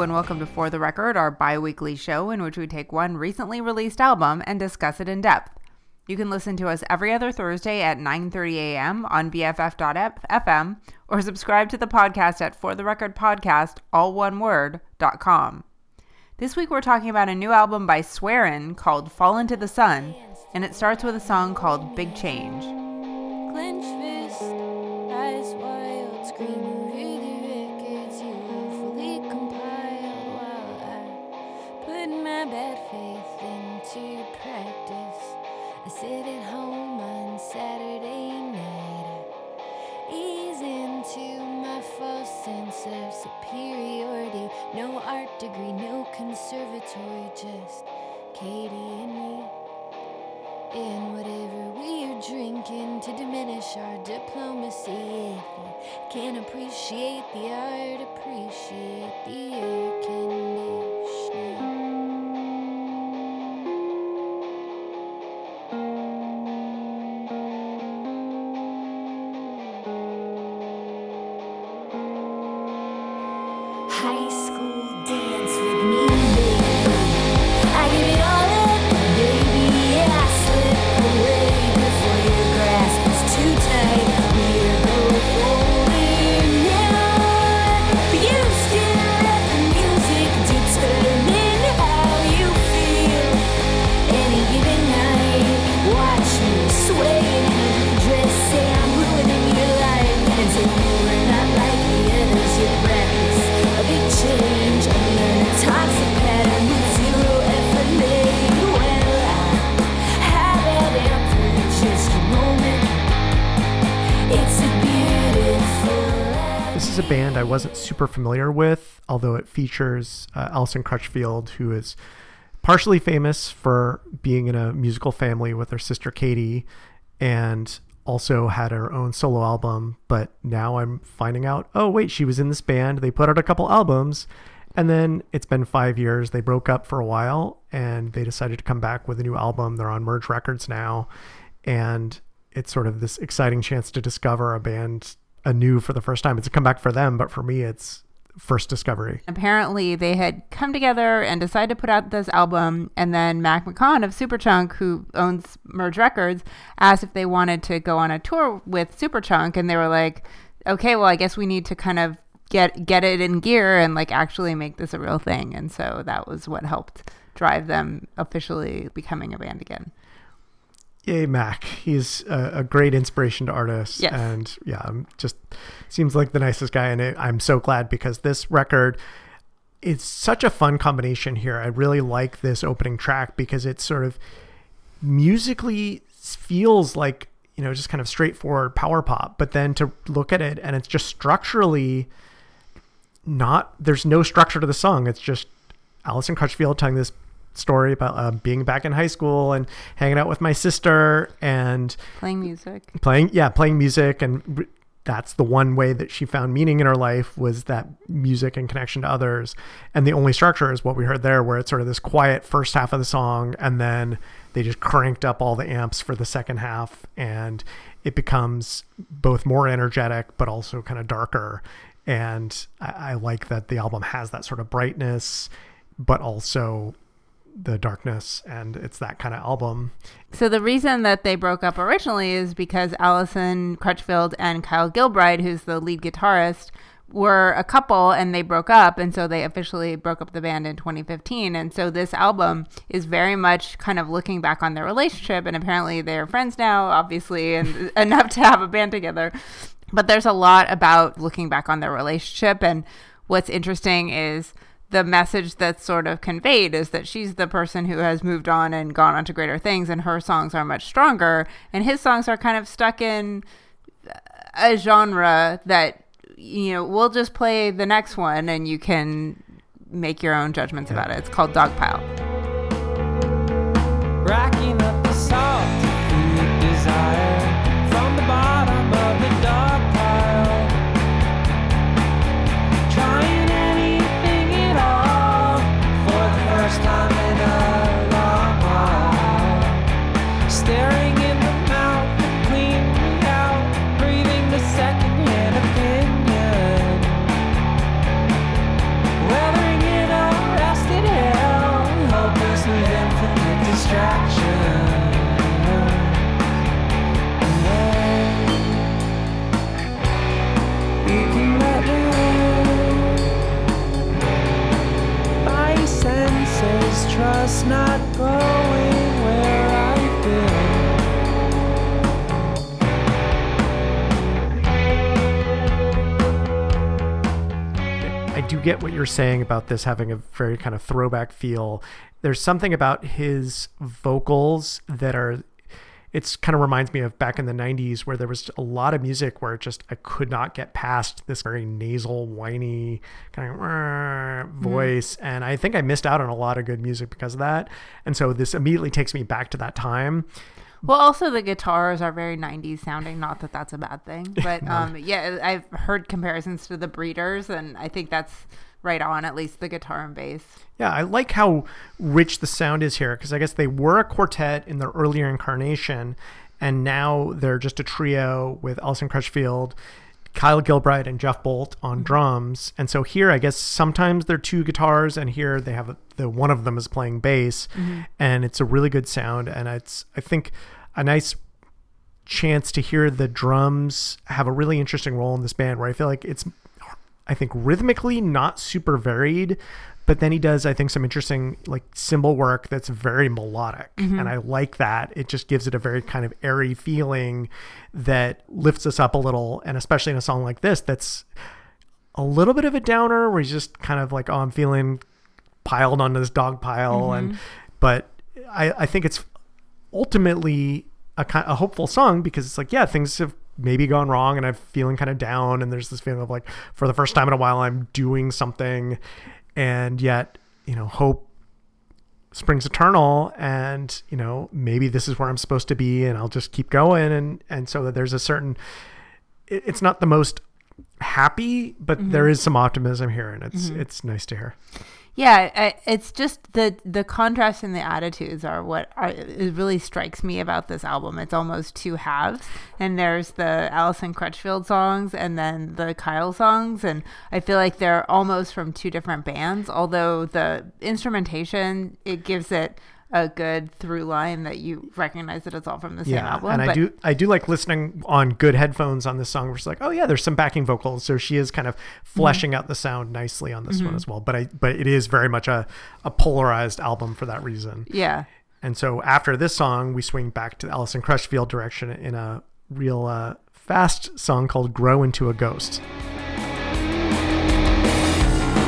And welcome to For the Record, our bi weekly show in which we take one recently released album and discuss it in depth. You can listen to us every other Thursday at 9:30 a.m. on BFF.fm or subscribe to the podcast at For the Record Podcast, all one word, dot .com. This week we're talking about a new album by Swearin called Fall Into the Sun, and it starts with a song called Big Change. Clench degree, no conservatory, just Katie and me. And whatever we're drinking to diminish our diplomacy. If you can't appreciate the art, appreciate the air conditioning. Wasn't super familiar with, although it features uh, Allison Crutchfield, who is partially famous for being in a musical family with her sister Katie, and also had her own solo album. But now I'm finding out, oh, wait, she was in this band. They put out a couple albums, and then it's been five years. They broke up for a while, and they decided to come back with a new album. They're on Merge Records now, and it's sort of this exciting chance to discover a band anew for the first time. It's a comeback for them, but for me, it's first discovery. Apparently, they had come together and decided to put out this album, and then Mac McCaughan of Superchunk, who owns Merge Records, asked if they wanted to go on a tour with Superchunk, and they were like, "Okay, well, I guess we need to kind of get get it in gear and like actually make this a real thing." And so that was what helped drive them officially becoming a band again. Yay, Mac. He's a, a great inspiration to artists. Yes. And yeah, I'm just seems like the nicest guy. And I'm so glad because this record, it's such a fun combination here. I really like this opening track because it sort of musically feels like, you know, just kind of straightforward power pop. But then to look at it and it's just structurally not, there's no structure to the song. It's just Allison Crutchfield telling this story about uh, being back in high school and hanging out with my sister and Playing music. playing yeah playing music. And that's the one way that she found meaning in her life was that music and connection to others. And the only structure is what we heard there where it's sort of this quiet first half of the song and then they just cranked up all the amps for the second half. And it becomes both more energetic but also kind of darker. And I, I like that the album has that sort of brightness but also the darkness and it's that kind of album. So the reason that they broke up originally is because Allison Crutchfield and Kyle Gilbride, who's the lead guitarist, were a couple and they broke up and so they officially broke up the band in 2015 and so this album is very much kind of looking back on their relationship and apparently they're friends now obviously and enough to have a band together. But there's a lot about looking back on their relationship and what's interesting is the message that's sort of conveyed is that she's the person who has moved on and gone on to greater things and her songs are much stronger and his songs are kind of stuck in a genre that you know we'll just play the next one and you can make your own judgments about it. It's called dogpile do get what you're saying about this having a very kind of throwback feel. There's something about his vocals that are it's kind of reminds me of back in the 90s where there was a lot of music where it just I could not get past this very nasal whiny kind of Mm-hmm. voice and I think I missed out on a lot of good music because of that. And so this immediately takes me back to that time. Well, also the guitars are very 90s sounding. Not that that's a bad thing, but um, yeah, I've heard comparisons to the Breeders, and I think that's right on. At least the guitar and bass. Yeah, I like how rich the sound is here because I guess they were a quartet in their earlier incarnation, and now they're just a trio with Allison Crutchfield, Kyle Gilbride, and Jeff Bolt on mm-hmm. drums. And so here, I guess sometimes they're two guitars, and here they have a, the one of them is playing bass, mm-hmm. and it's a really good sound. And it's I think a nice chance to hear the drums have a really interesting role in this band where I feel like it's I think rhythmically not super varied, but then he does I think some interesting like cymbal work that's very melodic. Mm-hmm. And I like that. It just gives it a very kind of airy feeling that lifts us up a little. And especially in a song like this that's a little bit of a downer where he's just kind of like oh I'm feeling piled on this dog pile. Mm-hmm. And but I I think it's ultimately a kind a hopeful song because it's like yeah things have maybe gone wrong and I'm feeling kind of down. And there's this feeling of like for the first time in a while I'm doing something and yet you know hope springs eternal and you know maybe this is where I'm supposed to be and I'll just keep going. And and so that there's a certain it, it's not the most happy but there mm-hmm. is some optimism here and it's mm-hmm. it's nice to hear Yeah, I, it's just the the contrast in the attitudes are what are, it really strikes me about this album. It's almost two halves, and there's the Allison Crutchfield songs and then the Kyle songs, and I feel like they're almost from two different bands. Although the instrumentation it gives it a good through line that you recognize that it's all from the same yeah album. and i but- do i do like listening on good headphones on this song where it's like oh yeah there's some backing vocals so she is kind of fleshing out the sound nicely on this one as well but i but it is very much a, a polarized album for that reason Yeah. and so after this song we swing back to the Allison Crutchfield direction in a real uh, fast song called grow into a ghost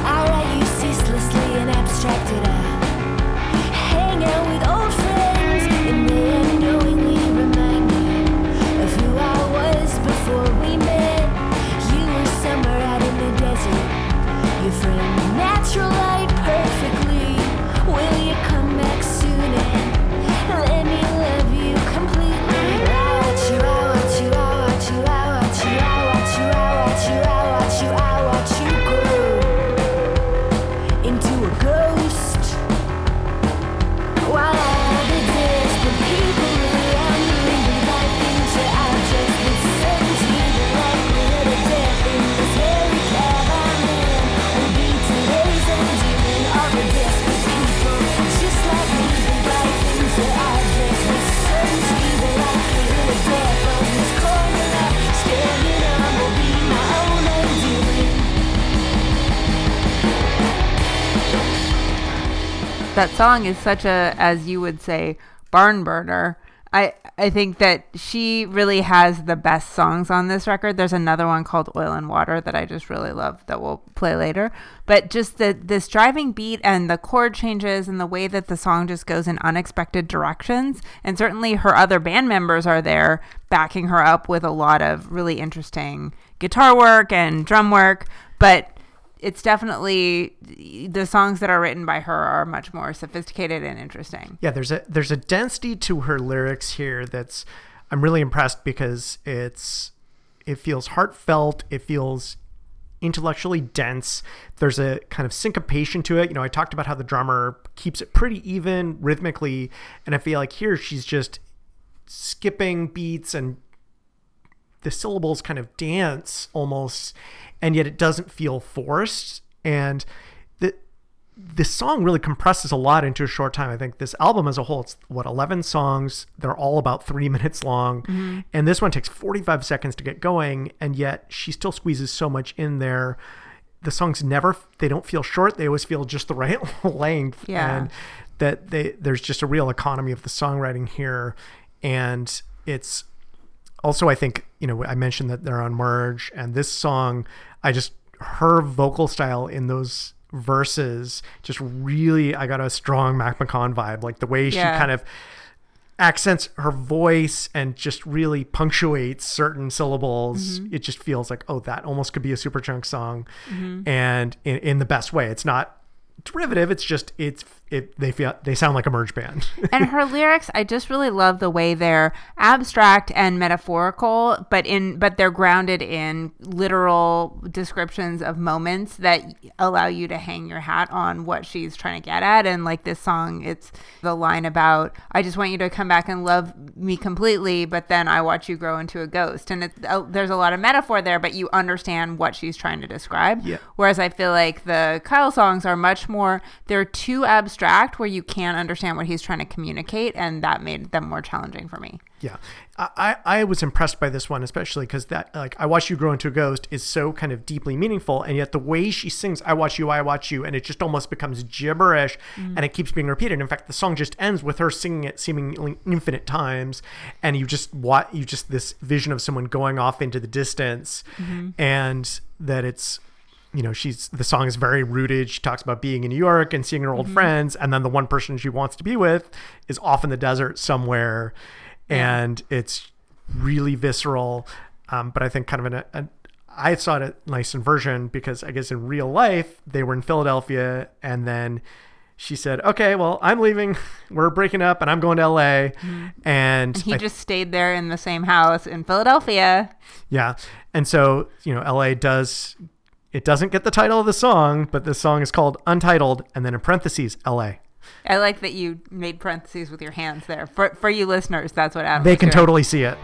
I write you ceaselessly and abstracted. Natural light that song is such a as you would say barn burner. I i think that she really has the best songs on this record. There's another one called oil and water that i just really love that we'll play later. But just the this driving beat and the chord changes and the way that the song just goes in unexpected directions. And certainly her other band members are there backing her up with a lot of really interesting guitar work and drum work. But it's definitely the songs that are written by her are much more sophisticated and interesting. yeah there's a there's a density to her lyrics here that's i'm really impressed because it's it feels heartfelt it feels intellectually dense there's a kind of syncopation to it you know i talked about how the drummer keeps it pretty even rhythmically and i feel like here she's just skipping beats and the syllables kind of dance almost and yet it doesn't feel forced and the this song really compresses a lot into a short time. I think this album as a whole, it's what, 11 songs. They're all about three minutes long. Mm-hmm. And this one takes 45 seconds to get going. And yet she still squeezes so much in there. The songs never, they don't feel short. They always feel just the right length. Yeah. And that they, there's just a real economy of the songwriting here. And it's also, I think, you know, I mentioned that they're on Merge. And this song, I just, her vocal style in those verses just really I got a strong Mac McCaughan vibe like the way she Yeah. kind of accents her voice and just really punctuates certain syllables Mm-hmm. it just feels like oh that almost could be a Superchunk song and in, in the best way it's not derivative it's just it's it they feel they sound like a merge band. And her lyrics i just really love the way they're abstract and metaphorical but in but they're grounded in literal descriptions of moments that allow you to hang your hat on what she's trying to get at. And like this song it's the line about i just want you to come back and love me completely but then i watch you grow into a ghost. And it, uh, there's a lot of metaphor there but you understand what she's trying to describe. Yeah. Whereas I feel like the Kyle songs are much more, they're too abstract where you can't understand what he's trying to communicate. And that made them more challenging for me. Yeah, I, I was impressed by this one, especially because that like I watch you grow into a ghost is so kind of deeply meaningful, and yet the way she sings "I watch you, I watch you," and it just almost becomes gibberish, mm. and it keeps being repeated. In fact, the song just ends with her singing it seemingly infinite times, and you just what you just this vision of someone going off into the distance, mm-hmm. and that it's you know she's the song is very rooted. She talks about being in new york and seeing her old friends and then the one person she wants to be with is off in the desert somewhere. And it's really visceral um, but i think kind of an I saw it a nice inversion because i guess in real life they were in philadelphia and then she said okay well i'm leaving. We're breaking up and i'm going to la and He I just stayed there in the same house in Philadelphia. yeah. And so, you know, LA does it doesn't get the title of the song, but the song is called Untitled and then in parentheses LA. I like that you made parentheses with your hands there. For, for you listeners, that's what Adam They can doing. totally see it.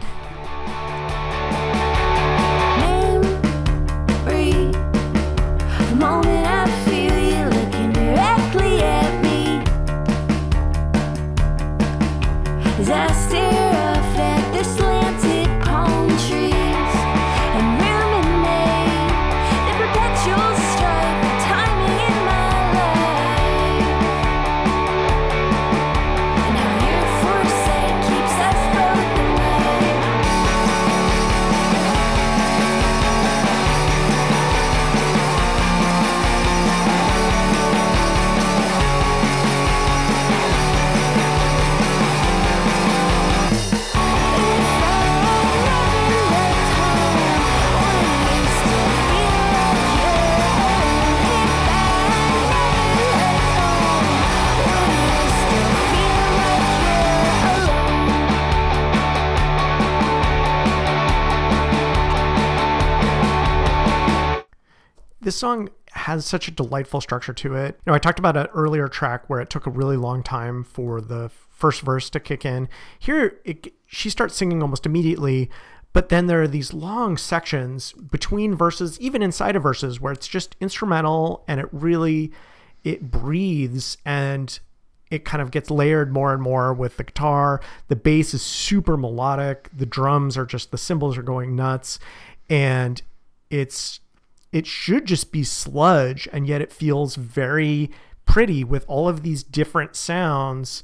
Song has such a delightful structure to it. You know, I talked about an earlier track where it took a really long time for the first verse to kick in. Here, it, she starts singing almost immediately, but then there are these long sections between verses, even inside of verses, where it's just instrumental and it really it breathes and it kind of gets layered more and more with the guitar. The bass is super melodic. The drums are just the cymbals are going nuts, and it's it should just be sludge, and yet it feels very pretty with all of these different sounds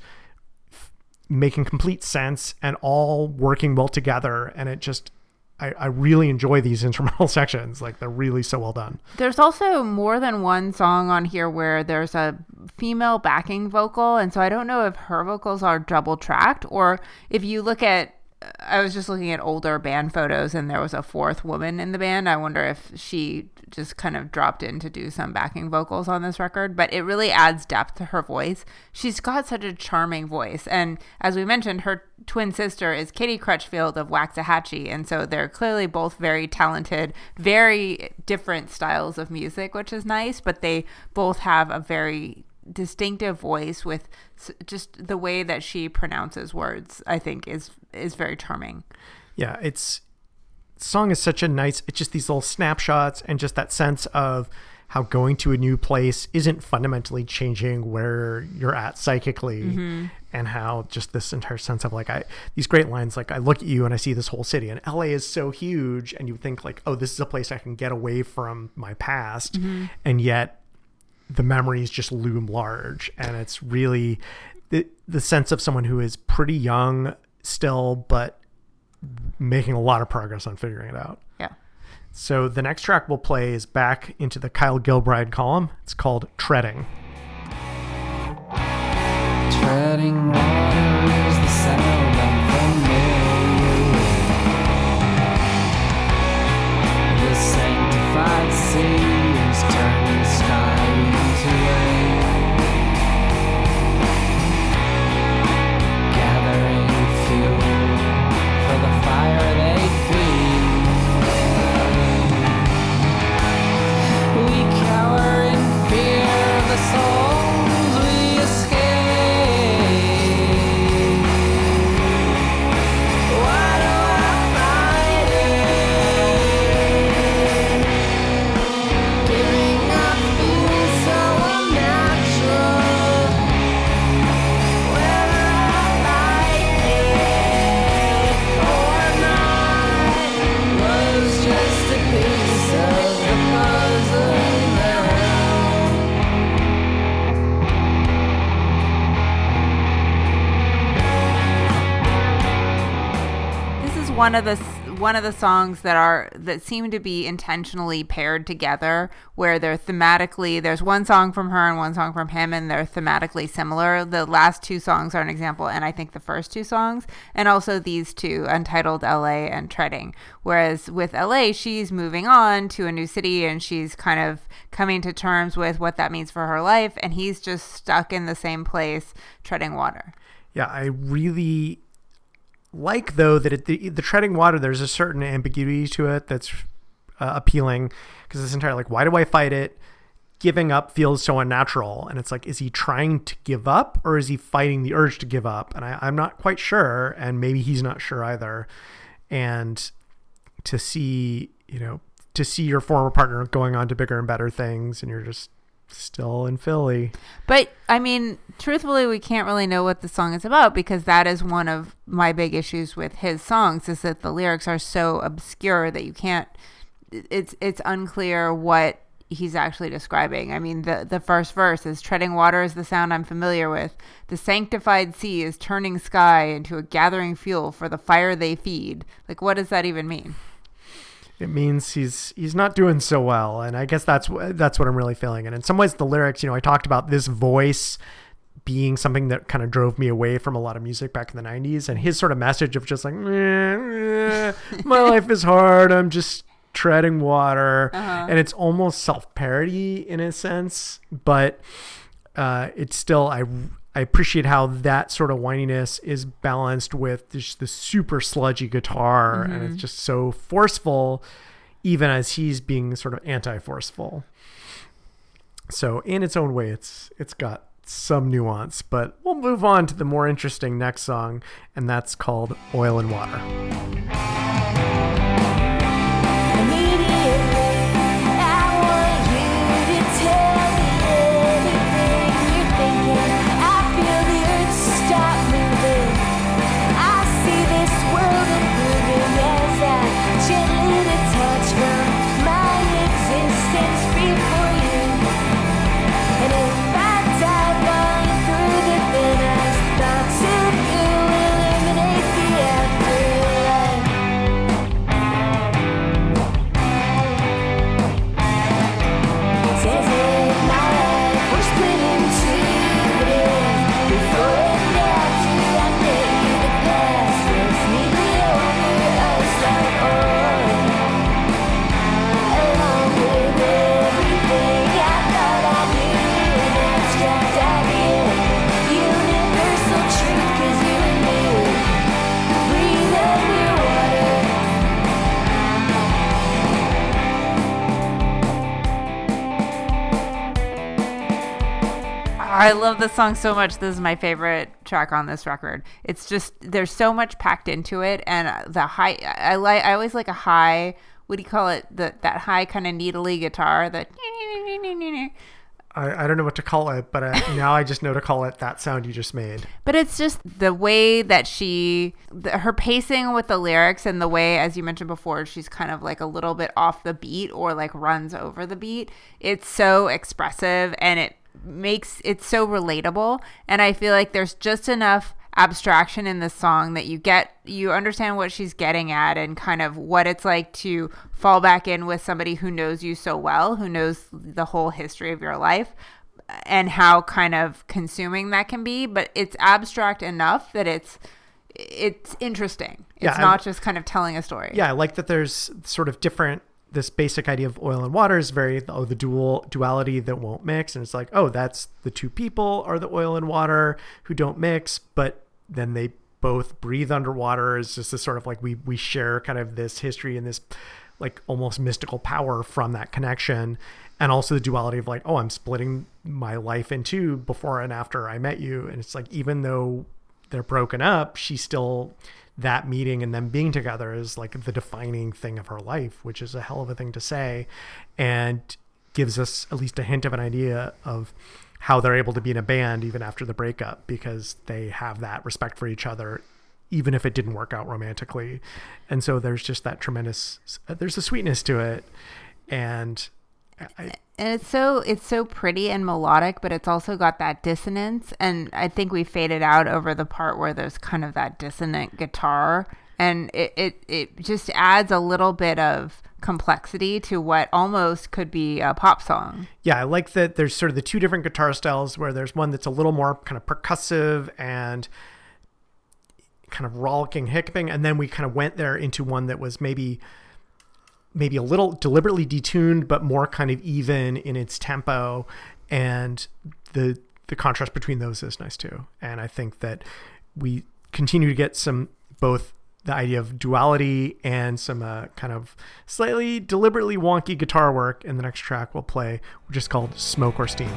f- making complete sense and all working well together. And it just I, I really enjoy these instrumental sections. Like they're really so well done. There's also more than one song on here where there's a female backing vocal. And so I don't know if her vocals are double tracked or if you look at, I was just looking at older band photos and there was a fourth woman in the band. I wonder if she just kind of dropped in to do some backing vocals on this record, but it really adds depth to her voice. She's got such a charming voice. And as we mentioned, her twin sister is Katie Crutchfield of Waxahatchee. And so they're clearly both very talented, very different styles of music, which is nice, but they both have a very distinctive voice with just the way that she pronounces words i think is is very charming yeah, it's song is such a nice. It's just these little snapshots and just that sense of how going to a new place isn't fundamentally changing where you're at psychically mm-hmm. and how just this entire sense of like I these great lines like I look at you and I see this whole city and LA is so huge and you think like oh this is a place I can get away from my past mm-hmm. and yet the memories just loom large and it's really the, the sense of someone who is pretty young still but making a lot of progress on figuring it out. Yeah. so the next track we'll play is back into the kyle gilbride column. It's called treading. Treading water one of the one of the songs that are that seem to be intentionally paired together where they're thematically there's one song from her and one song from him and they're thematically similar. The last two songs are an example and I think the first two songs and also these two Untitled LA and Treading. Whereas with LA she's moving on to a new city and she's kind of coming to terms with what that means for her life and he's just stuck in the same place treading water. yeah i really like though that it, the, the treading water there's a certain ambiguity to it that's uh, appealing because this entire like why do i fight it? Giving up feels so unnatural and it's like is he trying to give up or is he fighting the urge to give up? And I, i'm not quite sure and maybe he's not sure either. And to see you know to see your former partner going on to bigger and better things and you're just still in philly But I mean, truthfully, we can't really know what the song is about because that is one of my big issues with his songs is that the lyrics are so obscure that you can't. It's it's unclear what he's actually describing. I mean, the the first verse is treading water is the sound I'm familiar with. The sanctified sea is turning sky into a gathering fuel for the fire they feed. Like, what does that even mean? It means he's he's not doing so well. And i guess that's that's what i'm really feeling. And in some ways the lyrics you know i talked about this voice being something that kind of drove me away from a lot of music back in the 90s and his sort of message of just like "Meh, meh, my life is hard. I'm just treading water. And it's almost self-parody in a sense but uh, it's still I I appreciate how that sort of whininess is balanced with just the super sludgy guitar, and it's mm-hmm. just so forceful, even as he's being sort of anti-forceful. So in its own way, it's it's got some nuance, but we'll move on to the more interesting next song, and that's called "Oil and Water." I love this song so much. This is my favorite track on this record. It's just there's so much packed into it, and the high. I like. I always like a high what do you call it? The that high kind of needly guitar. That I, I don't know what to call it, but uh, now I just know to call it that sound you just made. But it's just the way that she, the, her pacing with the lyrics and the way, as you mentioned before, she's kind of like a little bit off the beat or like runs over the beat. It's so expressive and it makes it so relatable. And I feel like there's just enough abstraction in this song that you get, you understand what she's getting at and kind of what it's like to fall back in with somebody who knows you so well, who knows the whole history of your life and how kind of consuming that can be but it's abstract enough that it's it's interesting it's Yeah, I- not just kind of telling a story Yeah, I like that there's sort of different this basic idea of oil and water is very oh the dual duality that won't mix. And it's like oh that's the two people are the oil and water who don't mix but then they both breathe underwater. Is just this sort of like we we share kind of this history and this like almost mystical power from that connection. And also the duality of like oh i'm splitting my life in two before and after i met you. And it's like even though they're broken up she still that meeting and them being together is like the defining thing of her life which is a hell of a thing to say and gives us at least a hint of an idea of how they're able to be in a band even after the breakup because they have that respect for each other even if it didn't work out romantically. And so there's just that tremendous there's a sweetness to it. And I, and it's so it's so pretty and melodic but it's also got that dissonance. And i think we faded out over the part where there's kind of that dissonant guitar. And it it, it just adds a little bit of complexity to what almost could be a pop song. Yeah, I like that there's sort of the two different guitar styles where there's one that's a little more kind of percussive and kind of rollicking, hiccuping, and then we kind of went there into one that was maybe maybe a little deliberately detuned, but more kind of even in its tempo, and the the contrast between those is nice too. And I think that we continue to get some both the idea of duality and some uh, kind of slightly deliberately wonky guitar work in the next track we'll play, which is called Smoke or Steam.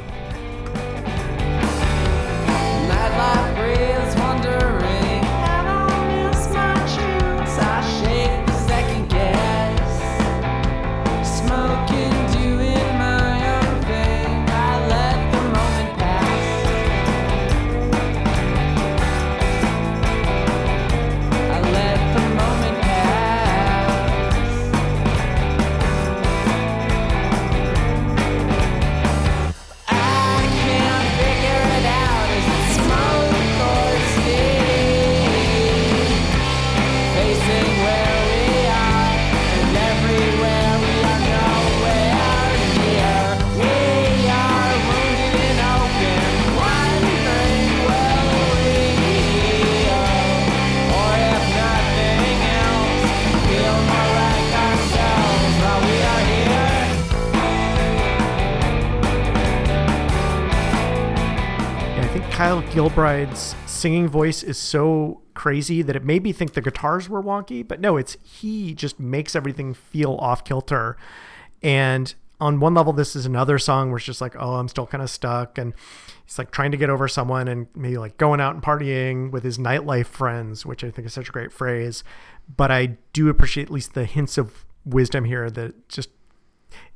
Think Kyle Gilbride's singing voice is so crazy that it made me think the guitars were wonky, but no, it's he just makes everything feel off kilter. And on one level, this is another song where it's just like, oh, I'm still kind of stuck. And he's like trying to get over someone and maybe like going out and partying with his nightlife friends, which I think is such a great phrase. But I do appreciate at least the hints of wisdom here that just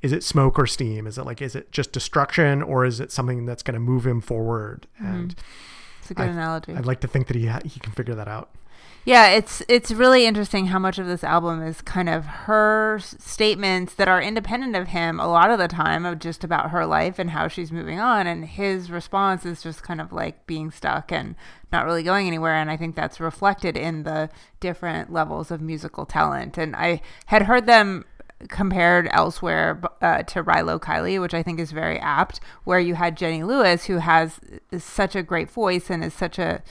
is it smoke or steam? Is it like is it just destruction or is it something that's going to move him forward? Mm-hmm. And it's a good I- analogy I'd like to think that he ha- he can figure that out. Yeah, it's it's really interesting how much of this album is kind of her statements that are independent of him a lot of the time of just about her life and how she's moving on and his response is just kind of like being stuck and not really going anywhere and I think that's reflected in the different levels of musical talent and I had heard them compared elsewhere uh, to Rilo Kiley, which I think is very apt, where you had Jenny Lewis, who has such a great voice and is such a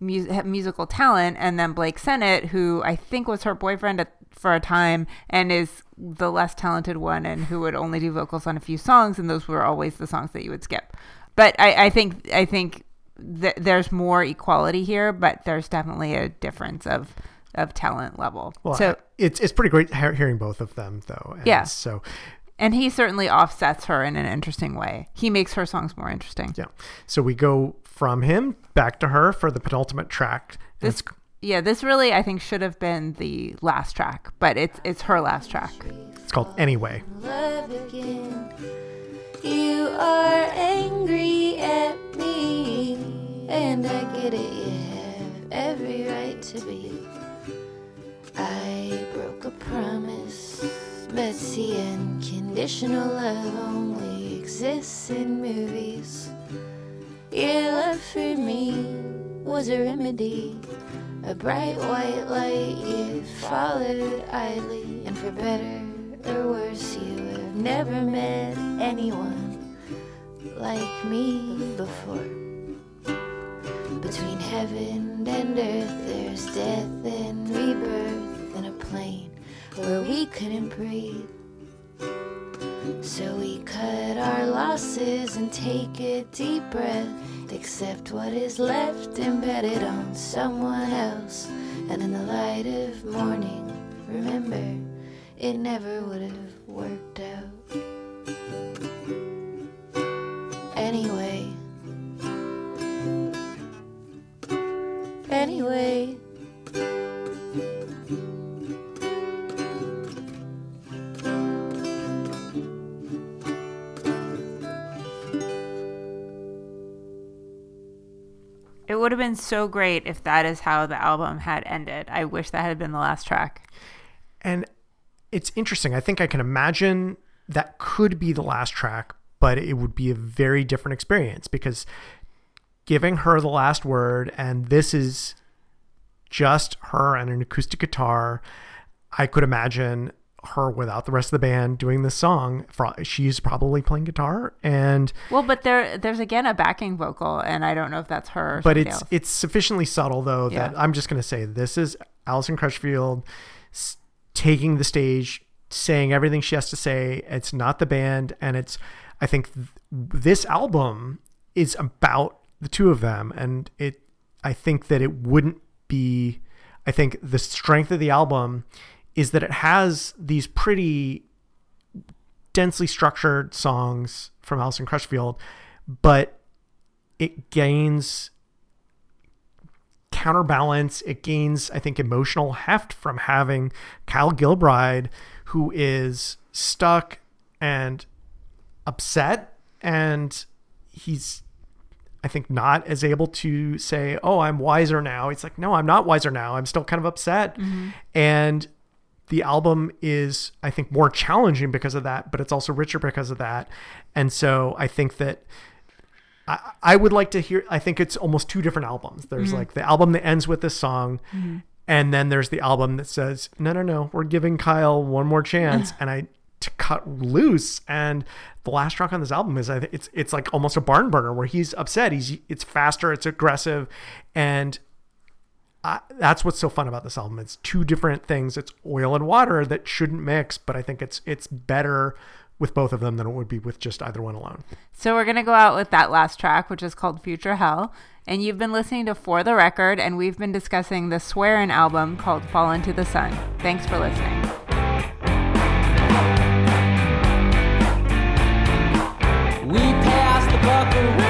mu- musical talent, and then Blake Sennett, who I think was her boyfriend at, for a time and is the less talented one, and who would only do vocals on a few songs, and those were always the songs that you would skip. But I, I think I think th- there's more equality here, but there's definitely a difference of of talent level. Well, so it's it's pretty great hearing both of them though. And Yeah. So and he certainly offsets her in an interesting way. He makes her songs more interesting. yeah. So we go from him back to her for the penultimate track. This yeah, this really I think should have been the last track, but it's it's her last track. It's called Anyway. love again. You are angry at me, and I get it. You have every right to be. I broke a promise, but see, unconditional love only exists in movies. Your love for me was a remedy, a bright white light you followed idly, and for better or worse, you have never met anyone like me before. Between heaven and earth, there's death and rebirth, plane where we couldn't breathe. So we cut our losses and take a deep breath. Accept what is left embedded on someone else. And in the light of morning, remember, it never would have worked out. Anyway. Anyway. Been so great if that is how the album had ended. I wish that had been the last track. And it's interesting. I think I can imagine that could be the last track, but it would be a very different experience because giving her the last word, and this is just her and an acoustic guitar. I could imagine her without the rest of the band doing this song. She's probably playing guitar, and Well, but there there's again a backing vocal, and I don't know if that's her. Or but it's else. it's sufficiently subtle though that Yeah. I'm just going to say this is Allison Crutchfield taking the stage, saying everything she has to say. It's not the band, and it's I think th- this album is about the two of them, and it I think that it wouldn't be. I think the strength of the album is that it has these pretty densely structured songs from Allison Crutchfield, but it gains counterbalance. It gains, I think, emotional heft from having Kyle Gilbride, who is stuck and upset, and he's, I think, not as able to say, "Oh, I'm wiser now." It's like, no, I'm not wiser now. I'm still kind of upset, mm-hmm. and the album is, I think, more challenging because of that, but it's also richer because of that. And so I think that I, I would like to hear. I think it's almost two different albums. There's mm-hmm. like the album that ends with this song, mm-hmm. and then there's the album that says, "No, no, no, we're giving Kyle one more chance." and I to cut loose. And the last track on this album is I think it's it's like almost a barn burner where he's upset. He's it's faster, it's aggressive, and I, that's what's so fun about this album. It's two different things. It's oil and water that shouldn't mix, but I think it's it's better with both of them than it would be with just either one alone. So we're gonna go out with that last track, which is called Future Hell. And you've been listening to For the Record, and we've been discussing the Swearin' album called Fall Into the Sun. Thanks for listening. We passed the buckaroo